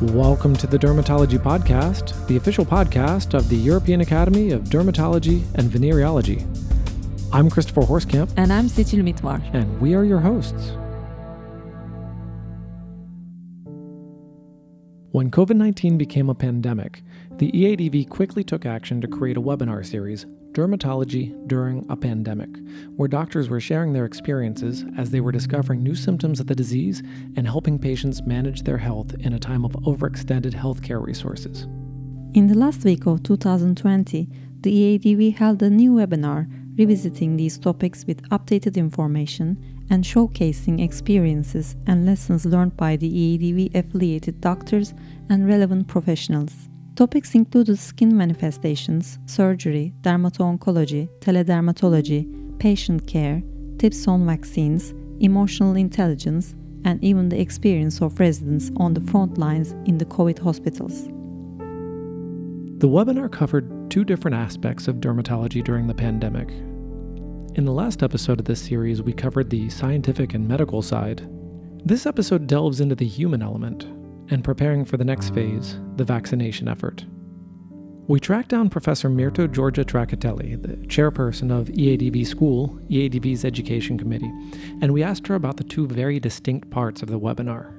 Welcome to the Dermatology Podcast, the official podcast of the European Academy of Dermatology and Venereology. I'm Christopher Horskamp. And I'm Cécile Mittoir. And we are your hosts. When COVID 19 became a pandemic, the EADV quickly took action to create a webinar series, Dermatology During a Pandemic, where doctors were sharing their experiences as they were discovering new symptoms of the disease and helping patients manage their health in a time of overextended healthcare resources. In the last week of 2020, the EADV held a new webinar revisiting these topics with updated information and showcasing experiences and lessons learned by the EADV affiliated doctors and relevant professionals. Topics included skin manifestations, surgery, dermato-oncology, teledermatology, patient care, tips on vaccines, emotional intelligence, and even the experience of residents on the front lines in the COVID hospitals. The webinar covered two different aspects of dermatology during the pandemic in the last episode of this series, we covered the scientific and medical side. This episode delves into the human element and preparing for the next phase, the vaccination effort. We tracked down Professor Myrto Giorgia Trakatelli, the chairperson of EADV School, EADV's Education Committee, and we asked her about the two very distinct parts of the webinar.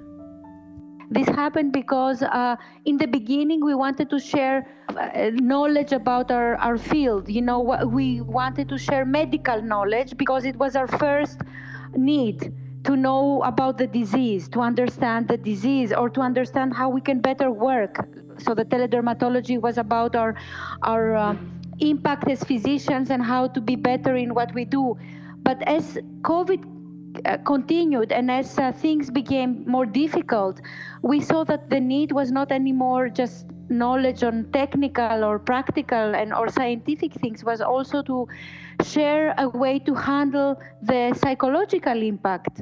This happened because uh, in the beginning we wanted to share uh, knowledge about our, our field. You know, we wanted to share medical knowledge because it was our first need to know about the disease, to understand the disease, or to understand how we can better work. So the teledermatology was about our our uh, impact as physicians and how to be better in what we do. But as COVID uh, continued and as uh, things became more difficult, we saw that the need was not anymore just knowledge on technical or practical and or scientific things was also to share a way to handle the psychological impact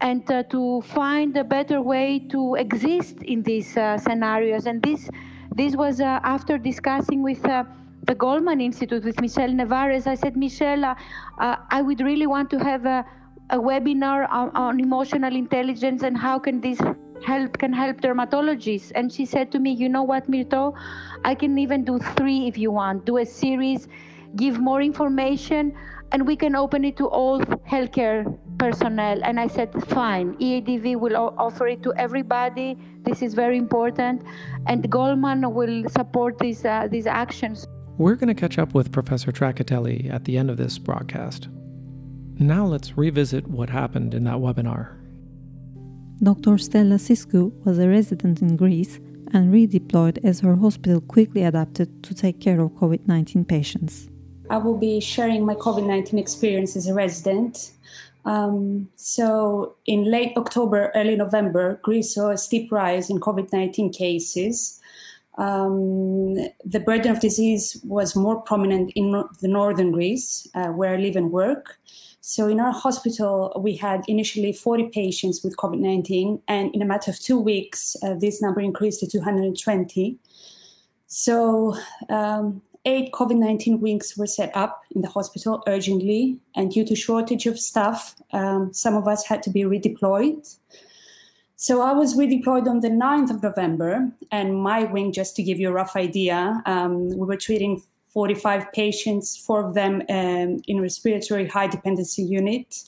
and uh, to find a better way to exist in these uh, scenarios and this this was uh, after discussing with uh, the Goleman Institute with Michele Nevarez. I said, Michele, I would really want to have a a webinar on, on emotional intelligence and how can this help can help dermatologists. And she said to me you know what Myrto? I can even do three if you want. Do a series give more information and we can open it to all healthcare personnel. And i said fine. Eadv will offer it to everybody. This is very important. And Goleman will support these uh, these actions. We're going to catch up with professor Trakatelli at the end of this broadcast. Now let's revisit what happened in that webinar. Dr. Stella Siskou was a resident in Greece and redeployed as her hospital quickly adapted to take care of COVID 19 patients. I will be sharing my COVID 19 experience as a resident. Um, so, in late October, early November, Greece saw a steep rise in COVID 19 cases. Um, the burden of disease was more prominent in the northern Greece, uh, where I live and work. So in our hospital, we had initially 40 patients with COVID 19, and in a matter of two weeks, uh, this number increased to 220. So um, eight COVID 19 wings were set up in the hospital urgently, and due to shortage of staff, um, some of us had to be redeployed. So I was redeployed on the 9th of November, and my wing, just to give you a rough idea, um, we were treating 45 patients, four of them um, in respiratory high dependency unit.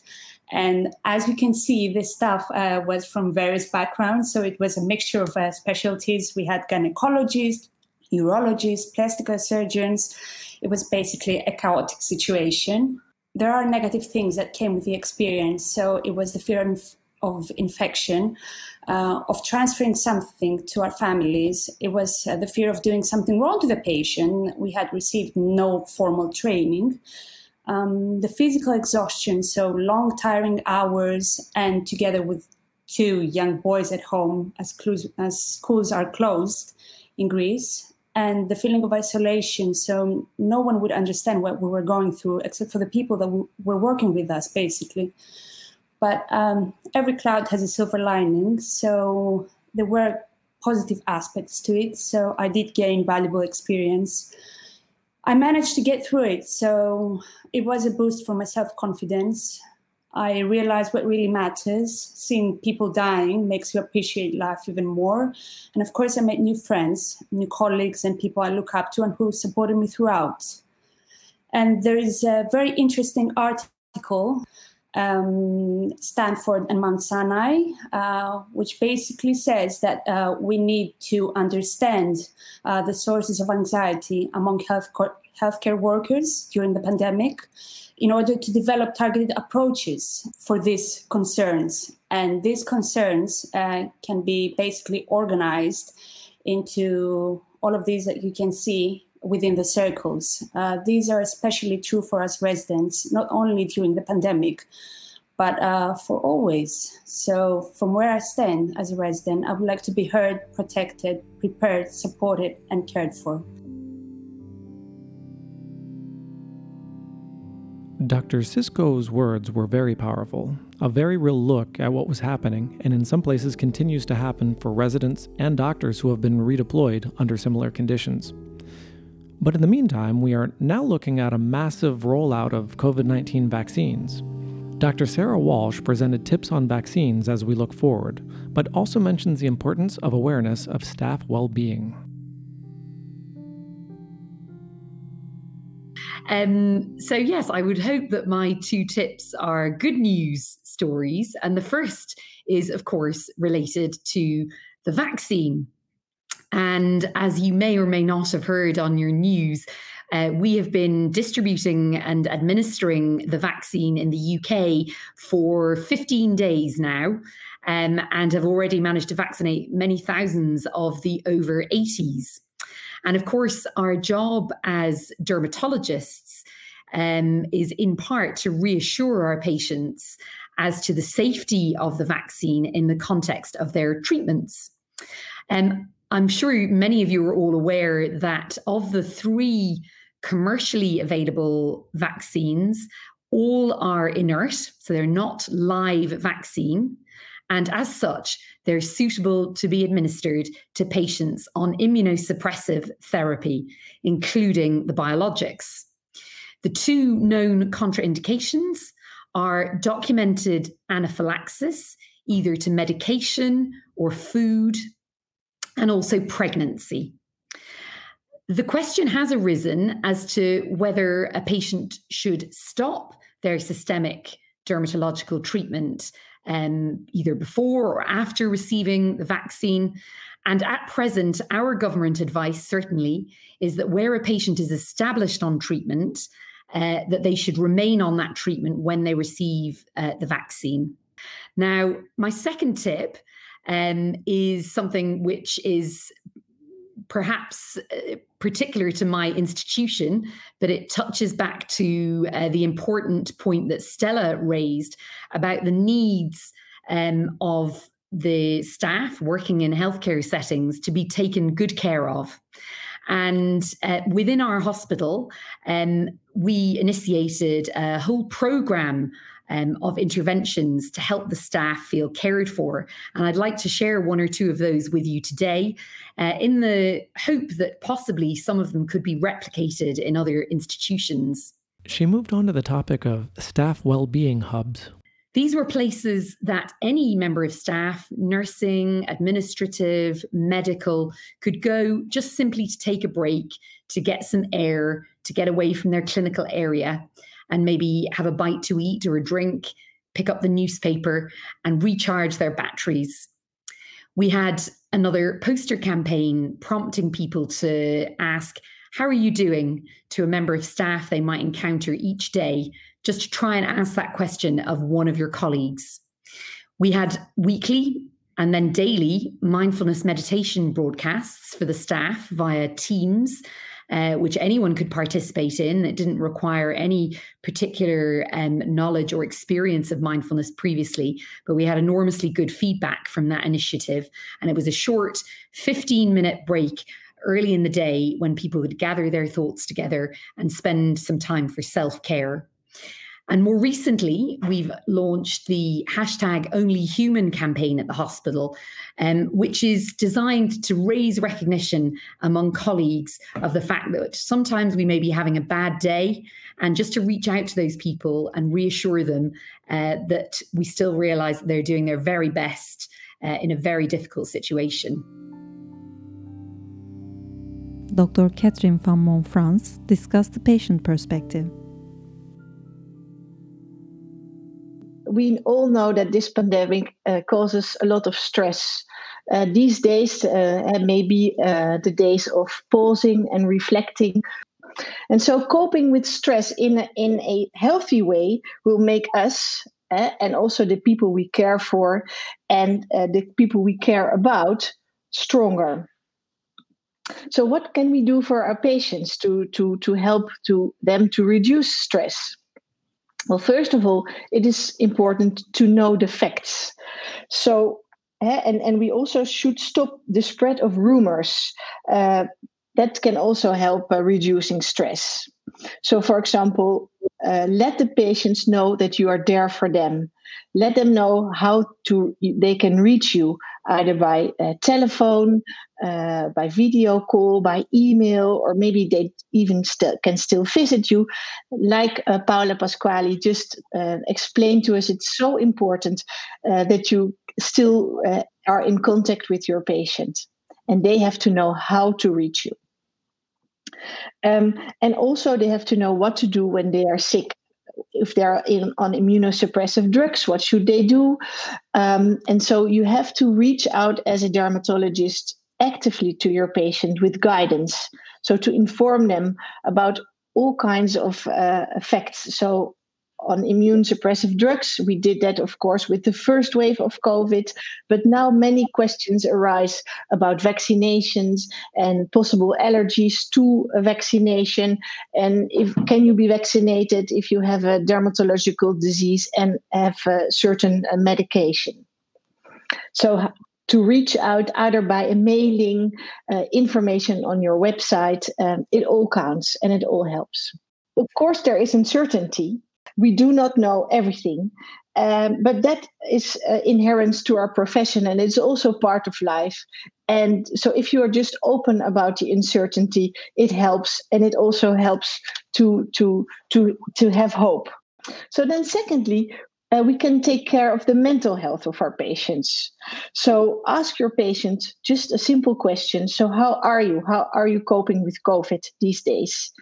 And as you can see, the staff uh, was from various backgrounds. So it was a mixture of uh, specialties. We had gynecologists, urologists, plastic surgeons. It was basically a chaotic situation. There are negative things that came with the experience. So it was the fear of, infection uh, of transferring something to our families. It was uh, the fear of doing something wrong to the patient. We had received no formal training. Um, the physical exhaustion, so long, tiring hours, and together with two young boys at home as, as schools are closed in Greece, and the feeling of isolation. So no one would understand what we were going through except for the people that were working with us, basically. But um, every cloud has a silver lining. So there were positive aspects to it. So I did gain valuable experience. I managed to get through it. So it was a boost for my self confidence. I realized what really matters. Seeing people dying makes you appreciate life even more. And of course, I made new friends, new colleagues, and people I look up to and who supported me throughout. And there is a very interesting article um, Stanford and Mount Sinai, uh, which basically says that uh, we need to understand uh, the sources of anxiety among health co- healthcare workers during the pandemic in order to develop targeted approaches for these concerns. And these concerns uh, can be basically organized into all of these that you can see within the circles. Uh, these are especially true for us residents, not only during the pandemic, but uh, for always. So, from where I stand as a resident, I would like to be heard, protected, prepared, supported, and cared for. Dr. Siskou's words were very powerful, a very real look at what was happening, and in some places continues to happen for residents and doctors who have been redeployed under similar conditions. But in the meantime, we are now looking at a massive rollout of COVID 19 vaccines. Dr. Sarah Walsh presented tips on vaccines as we look forward, but also mentions the importance of awareness of staff well being. Um, so, yes, I would hope that my two tips are good news stories. And the first is, of course, related to the vaccine. And as you may or may not have heard on your news, uh, we have been distributing and administering the vaccine in the UK for 15 days now um, and have already managed to vaccinate many thousands of the over 80s. And of course, our job as dermatologists um, is in part to reassure our patients as to the safety of the vaccine in the context of their treatments. Um, I'm sure many of you are all aware that of the three commercially available vaccines, all are inert, so they're not live vaccine. And as such, they're suitable to be administered to patients on immunosuppressive therapy, including the biologics. The two known contraindications are documented anaphylaxis, either to medication or food and also pregnancy. The question has arisen as to whether a patient should stop their systemic dermatological treatment um, either before or after receiving the vaccine. And at present, our government advice certainly is that where a patient is established on treatment, uh, that they should remain on that treatment when they receive uh, the vaccine. Now, my second tip um, is something which is perhaps uh, particular to my institution, but it touches back to uh, the important point that Stella raised about the needs um, of the staff working in healthcare settings to be taken good care of. And uh, within our hospital, um, we initiated a whole program um, of interventions to help the staff feel cared for. And I'd like to share one or two of those with you today uh, in the hope that possibly some of them could be replicated in other institutions. She moved on to the topic of staff well-being hubs. These were places that any member of staff, nursing, administrative, medical, could go just simply to take a break, to get some air, to get away from their clinical area and maybe have a bite to eat or a drink, pick up the newspaper, and recharge their batteries. We had another poster campaign prompting people to ask, How are you doing? to a member of staff they might encounter each day, just to try and ask that question of one of your colleagues. We had weekly and then daily mindfulness meditation broadcasts for the staff via Teams uh, which anyone could participate in. It didn't require any particular um, knowledge or experience of mindfulness previously, but we had enormously good feedback from that initiative. And it was a short 15 minute break early in the day when people would gather their thoughts together and spend some time for self care. And more recently, we've launched the hashtag Only Human campaign at the hospital, um, which is designed to raise recognition among colleagues of the fact that sometimes we may be having a bad day, and just to reach out to those people and reassure them uh, that we still realize that they're doing their very best uh, in a very difficult situation. Dr. Catherine van Montfrans discussed the patient perspective. We all know that this pandemic uh, causes a lot of stress. Uh, these days uh, maybe uh, the days of pausing and reflecting. And so, coping with stress in a, in a healthy way will make us uh, and also the people we care for and the people we care about stronger. So, what can we do for our patients to to to help to them to reduce stress? Well, first of all, it is important to know the facts. So, uh, and, and we also should stop the spread of rumors. Uh, that can also help uh, reducing stress. So, for example, uh, let the patients know that you are there for them. Let them know how to they can reach you either by uh, telephone, uh, by video call, by email, or maybe they even st- can still visit you. Like uh, Paola Pasquali just uh, explained to us, it's so important that you still are in contact with your patient and they have to know how to reach you. Um, and also, they have to know what to do when they are sick if they're in, on immunosuppressive drugs, what should they do? Um, and so you have to reach out as a dermatologist actively to your patient with guidance. So to inform them about all kinds of uh, effects. So on immune suppressive drugs. We did that, of course, with the first wave of COVID. But now many questions arise about vaccinations and possible allergies to a vaccination. And if can you be vaccinated if you have a dermatological disease and have a certain uh, medication? So to reach out either by a mailing uh, information on your website, um, it all counts and it all helps. Of course, there is uncertainty we do not know everything. Um, but that is uh, inherent to our profession and it's also part of life. And so, if you are just open about the uncertainty, it helps, and it also helps to to to to have hope. So then, secondly, uh, we can take care of the mental health of our patients. So ask your patient just a simple question. So, how are you? How are you coping with COVID these days?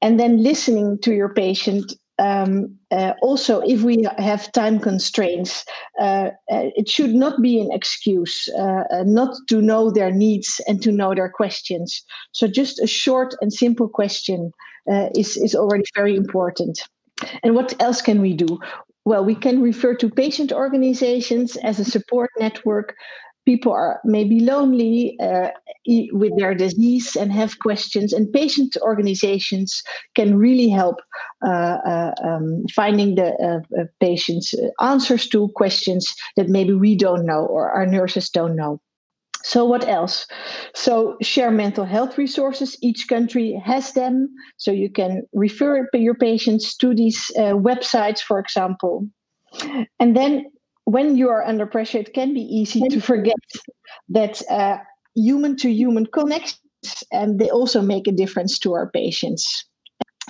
And then listening to your patient um, uh, also, if we have time constraints, uh, uh, it should not be an excuse uh, uh, not to know their needs and to know their questions. So, just a short and simple question uh, is, is already very important. And what else can we do? Well, we can refer to patient organizations as a support network people are maybe lonely uh, with their disease and have questions and patient organizations can really help uh, uh, um, finding the uh, uh, patients uh, answers to questions that maybe we don't know or our nurses don't know. So what else? So share mental health resources. Each country has them. So you can refer your patients to these websites for example. And then when you are under pressure, it can be easy to forget that human to human connections and they also make a difference to our patients.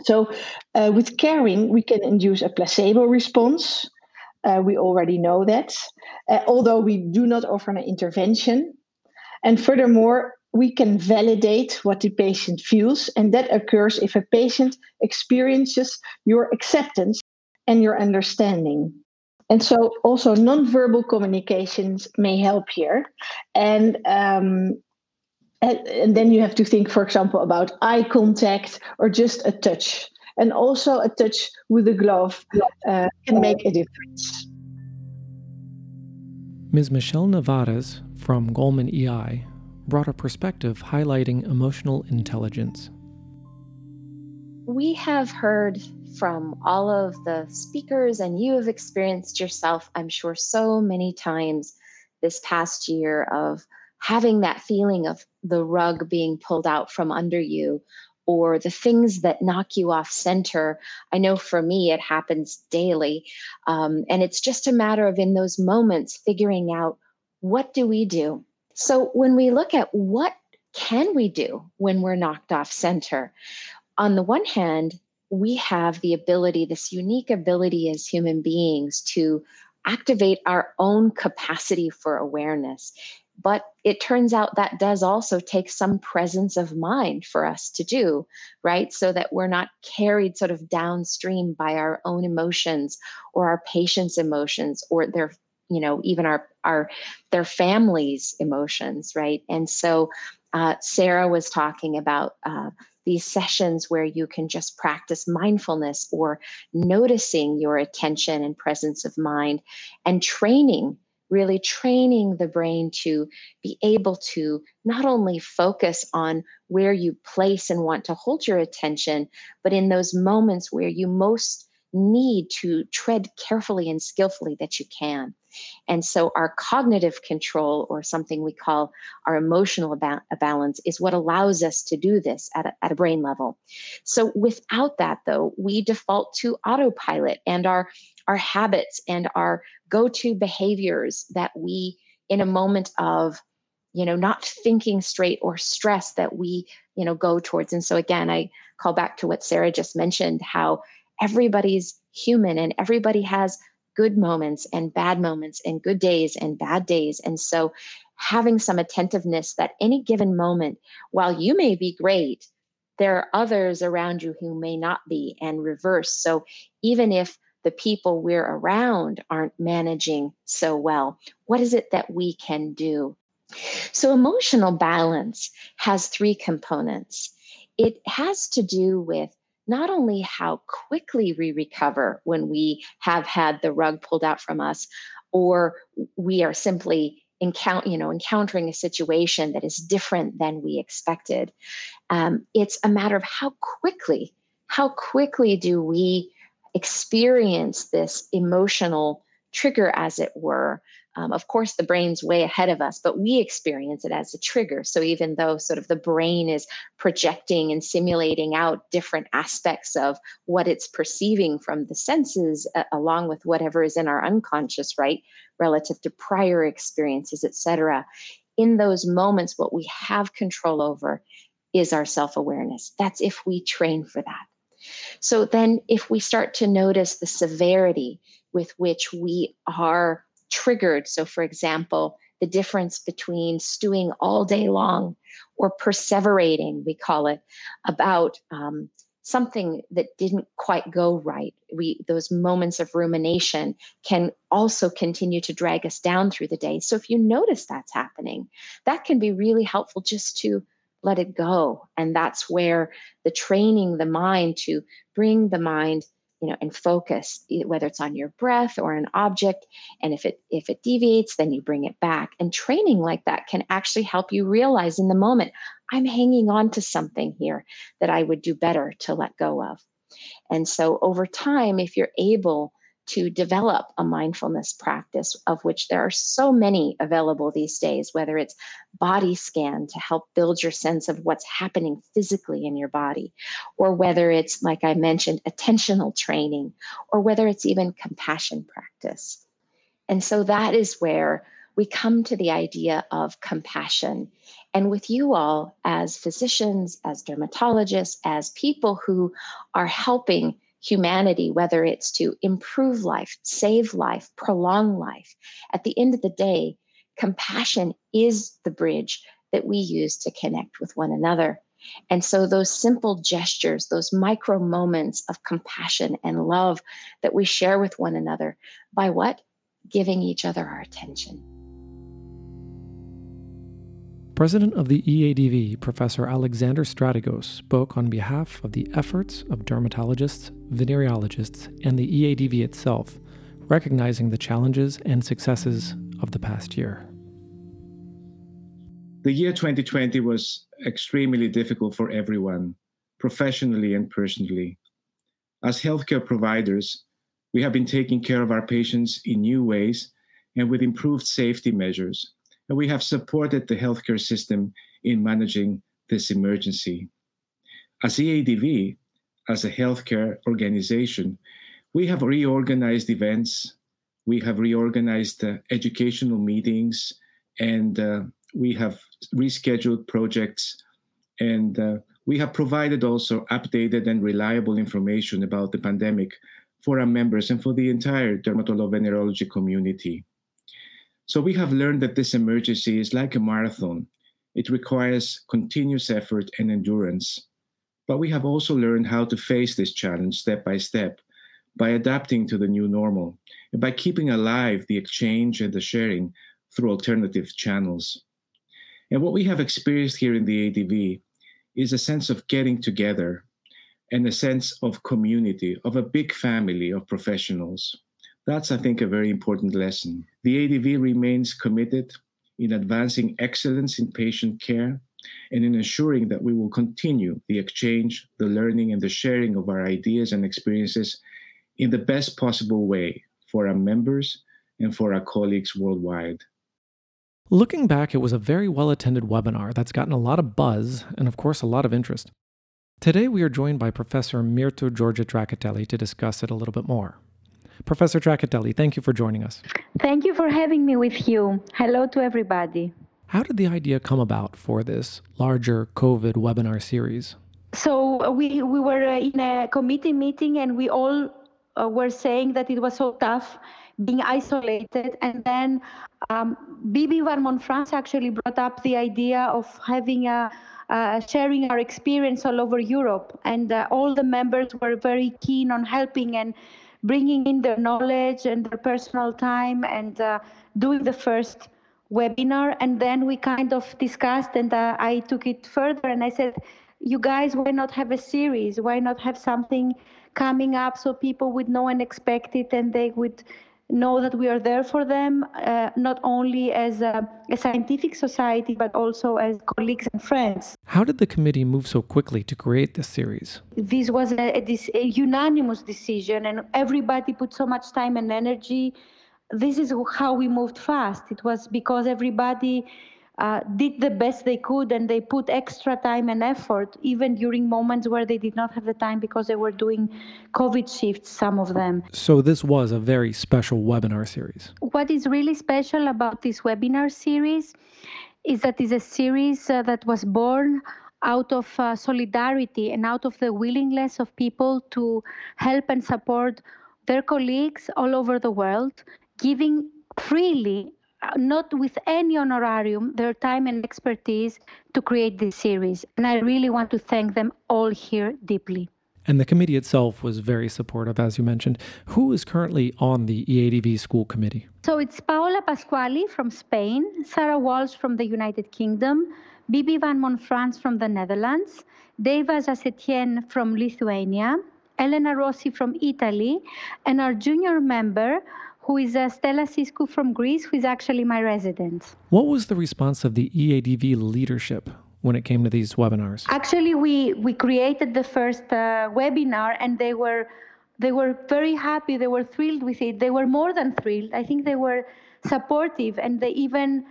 So, uh, with caring, we can induce a placebo response. Uh, we already know that, uh, although we do not offer an intervention. And furthermore, we can validate what the patient feels, and that occurs if a patient experiences your acceptance and your understanding. And so, also nonverbal communications may help here. And um, and, then you have to think, for example, about eye contact or just a touch. And also, a touch with a glove uh, can make a difference. Ms. Michele Nevarez from Goleman EI brought a perspective highlighting emotional intelligence. We have heard from all of the speakers, and you have experienced yourself, I'm sure, so many times this past year of having that feeling of the rug being pulled out from under you, or the things that knock you off center. I know for me, it happens daily. Um, and it's just a matter of in those moments figuring out what do we do? So when we look at what can we do when we're knocked off center, on the one hand, we have the ability, this unique ability as human beings to activate our own capacity for awareness. But it turns out that does also take some presence of mind for us to do, right? So that we're not carried sort of downstream by our own emotions or our patient's emotions or their you know even our our their families emotions right? And so uh, sarah was talking about uh, these sessions where you can just practice mindfulness or noticing your attention and presence of mind and training really training the brain to be able to not only focus on where you place and want to hold your attention, but in those moments where you most need to tread carefully and skillfully that you can. And so, our cognitive control, or something we call our emotional ba- balance, is what allows us to do this at a, at a brain level. So, without that, though, we default to autopilot and our, our habits and our go to behaviors that we, in a moment of you know not thinking straight or stress that we you know go towards and so again i call back to what sarah just mentioned how everybody's human and everybody has good moments and bad moments and good days and bad days. And so having some attentiveness that any given moment, while you may be great, there are others around you who may not be and reverse. So even if the people we're around aren't managing so well, what is it that we can do? So emotional balance has three components. It has to do with not only how quickly we recover when we have had the rug pulled out from us, or we are simply encounter, you know, encountering a situation that is different than we expected. Um, it's a matter of how quickly, how quickly do we experience this emotional trigger, as it were, um, of course, the brain's way ahead of us, but we experience it as a trigger. So even though sort of the brain is projecting and simulating out different aspects of what it's perceiving from the senses, uh, along with whatever is in our unconscious, right, relative to prior experiences, etc. In those moments, what we have control over is our self awareness. That's if we train for that. So then, if we start to notice the severity with which we are triggered. So, for example, the difference between stewing all day long or perseverating, we call it, about um, something that didn't quite go right. We those moments of rumination can also continue to drag us down through the day. So if you notice that's happening, that can be really helpful just to let it go. And that's where the training the mind to bring the mind you know and focus whether it's on your breath or an object and if it if it deviates then you bring it back. And training like that can actually help you realize in the moment i'm hanging on to something here that i would do better to let go of. And so over time if you're able to develop a mindfulness practice, of which there are so many available these days, whether it's body scan to help build your sense of what's happening physically in your body, or whether it's, like I mentioned, attentional training, or whether it's even compassion practice. And so that is where we come to the idea of compassion. And with you all, as physicians, as dermatologists, as people who are helping humanity, whether it's to improve life, save life, prolong life. At the end of the day, compassion is the bridge that we use to connect with one another. And so, those simple gestures, those micro moments of compassion and love that we share with one another, by what? Giving each other our attention. President of the EADV, Professor Alexander Stratigos, spoke on behalf of the efforts of dermatologists, venereologists, and the EADV itself, recognizing the challenges and successes of the past year. The year 2020 was extremely difficult for everyone, professionally and personally. As healthcare providers, we have been taking care of our patients in new ways and with improved safety measures and we have supported the healthcare system in managing this emergency. As EADV, as a healthcare organization, we have reorganized events, we have reorganized uh, educational meetings, and uh, we have rescheduled projects, and uh, we have provided also updated and reliable information about the pandemic for our members and for the entire dermatology community. So we have learned that this emergency is like a marathon. It requires continuous effort and endurance. But we have also learned how to face this challenge step by step by adapting to the new normal and by keeping alive the exchange and the sharing through alternative channels. And what we have experienced here in the ADV is a sense of getting together and a sense of community, of a big family of professionals. That's, I think, a very important lesson. The ADV remains committed in advancing excellence in patient care and in ensuring that we will continue the exchange, the learning, and the sharing of our ideas and experiences in the best possible way for our members and for our colleagues worldwide. Looking back, it was a very well attended webinar that's gotten a lot of buzz and, of course, a lot of interest. Today, we are joined by Professor Myrto Giorgia Trakatelli to discuss it a little bit more. Professor Trakatelli, thank you for joining us. Thank you for having me with you. Hello to everybody. How did the idea come about for this larger COVID webinar series? So, we, we were in a committee meeting and we all uh, were saying that it was so tough being isolated. And then um, Bibi van Montfrans actually brought up the idea of having a uh, sharing our experience all over Europe. And uh, all the members were very keen on helping and bringing in their knowledge and their personal time and uh, doing the first webinar. And then we kind of discussed, and uh, I took it further and I said, you guys, why not have a series? Why not have something coming up so people would know and expect it and they would know that we are there for them, uh, not only as a, a, scientific society, but also as colleagues and friends. How did the committee move so quickly to create this series? This was a, a, a unanimous decision, and everybody put so much time and energy. This is how we moved fast. It was because everybody uh, did the best they could and they put extra time and effort even during moments where they did not have the time because they were doing covid shifts some of them. So this was a very special webinar series. What is really special about this webinar series is that it's a series uh, that was born out of uh, solidarity and out of the willingness of people to help and support their colleagues all over the world giving freely not with any honorarium, their time and expertise to create this series. And I really want to thank them all here deeply. And the committee itself was very supportive, as you mentioned. Who is currently on the EADV school committee? So it's Paola Pasquali from Spain, Sarah Walsh from the United Kingdom, Bibi van Montfrans from the Netherlands, Deva Jasetienne from Lithuania, Elena Rossi from Italy, and our junior member, who is uh, Stella Siskou from Greece, who is actually my resident. What was the response of the EADV leadership when it came to these webinars? Actually, we, we created the first uh, webinar and they were they were very happy. They were thrilled with it. They were more than thrilled. I think they were supportive and they even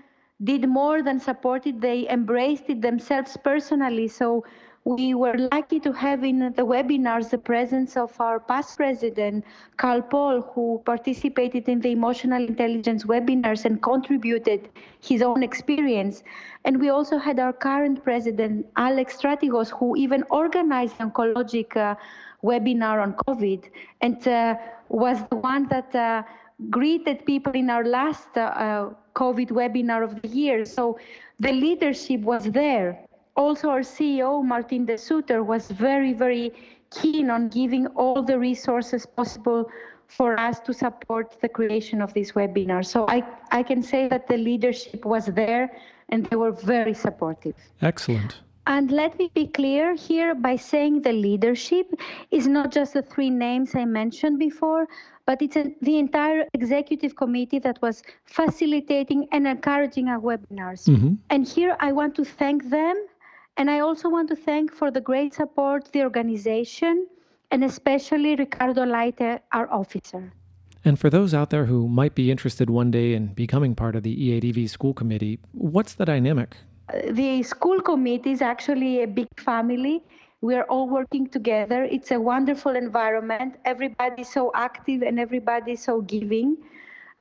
did more than support it. They embraced it themselves personally. So we were lucky to have in the webinars the presence of our past president, Carle Paul, who participated in the emotional intelligence webinars and contributed his own experience. And we also had our current president, Alex Stratigos, who even organized an oncologic uh, webinar on COVID and uh, was the one that uh, greeted people in our last uh, uh, COVID webinar of the year. So the leadership was there also our CEO, Martin de Sutter, was very, very keen on giving all the resources possible for us to support the creation of this webinar. So I, I can say that the leadership was there and they were very supportive. Excellent. And let me be clear here by saying the leadership is not just the three names I mentioned before, but it's a, the entire executive committee that was facilitating and encouraging our webinars. Mm-hmm. And here I want to thank them and I also want to thank for the great support the organization and especially Ricardo Leite, our officer. And for those out there who might be interested one day in becoming part of the EADV school committee, what's the dynamic? The school committee is actually a big family. We are all working together. It's a wonderful environment. Everybody's so active and everybody's so giving.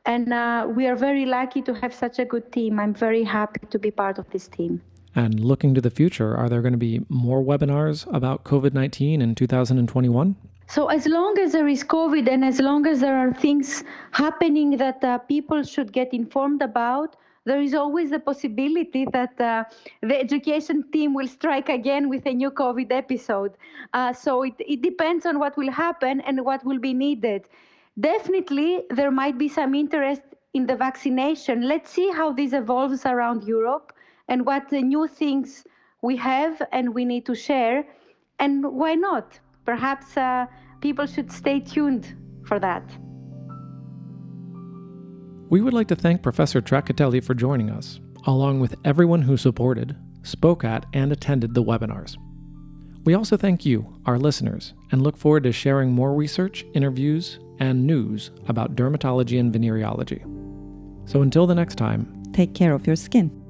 And uh, we are very lucky to have such a good team. I'm very happy to be part of this team. And looking to the future, are there going to be more webinars about COVID 19 in 2021? So, as long as there is COVID and as long as there are things happening that uh, people should get informed about, there is always the possibility that uh, the education team will strike again with a new COVID episode. Uh, so, it, it depends on what will happen and what will be needed. Definitely, there might be some interest in the vaccination. Let's see how this evolves around Europe and what the new things we have and we need to share. And why not? Perhaps uh, people should stay tuned for that. We would like to thank Professor Trakatelli for joining us, along with everyone who supported, spoke at, and attended the webinars. We also thank you, our listeners, and look forward to sharing more research, interviews, and news about dermatology and venereology. So until the next time, take care of your skin.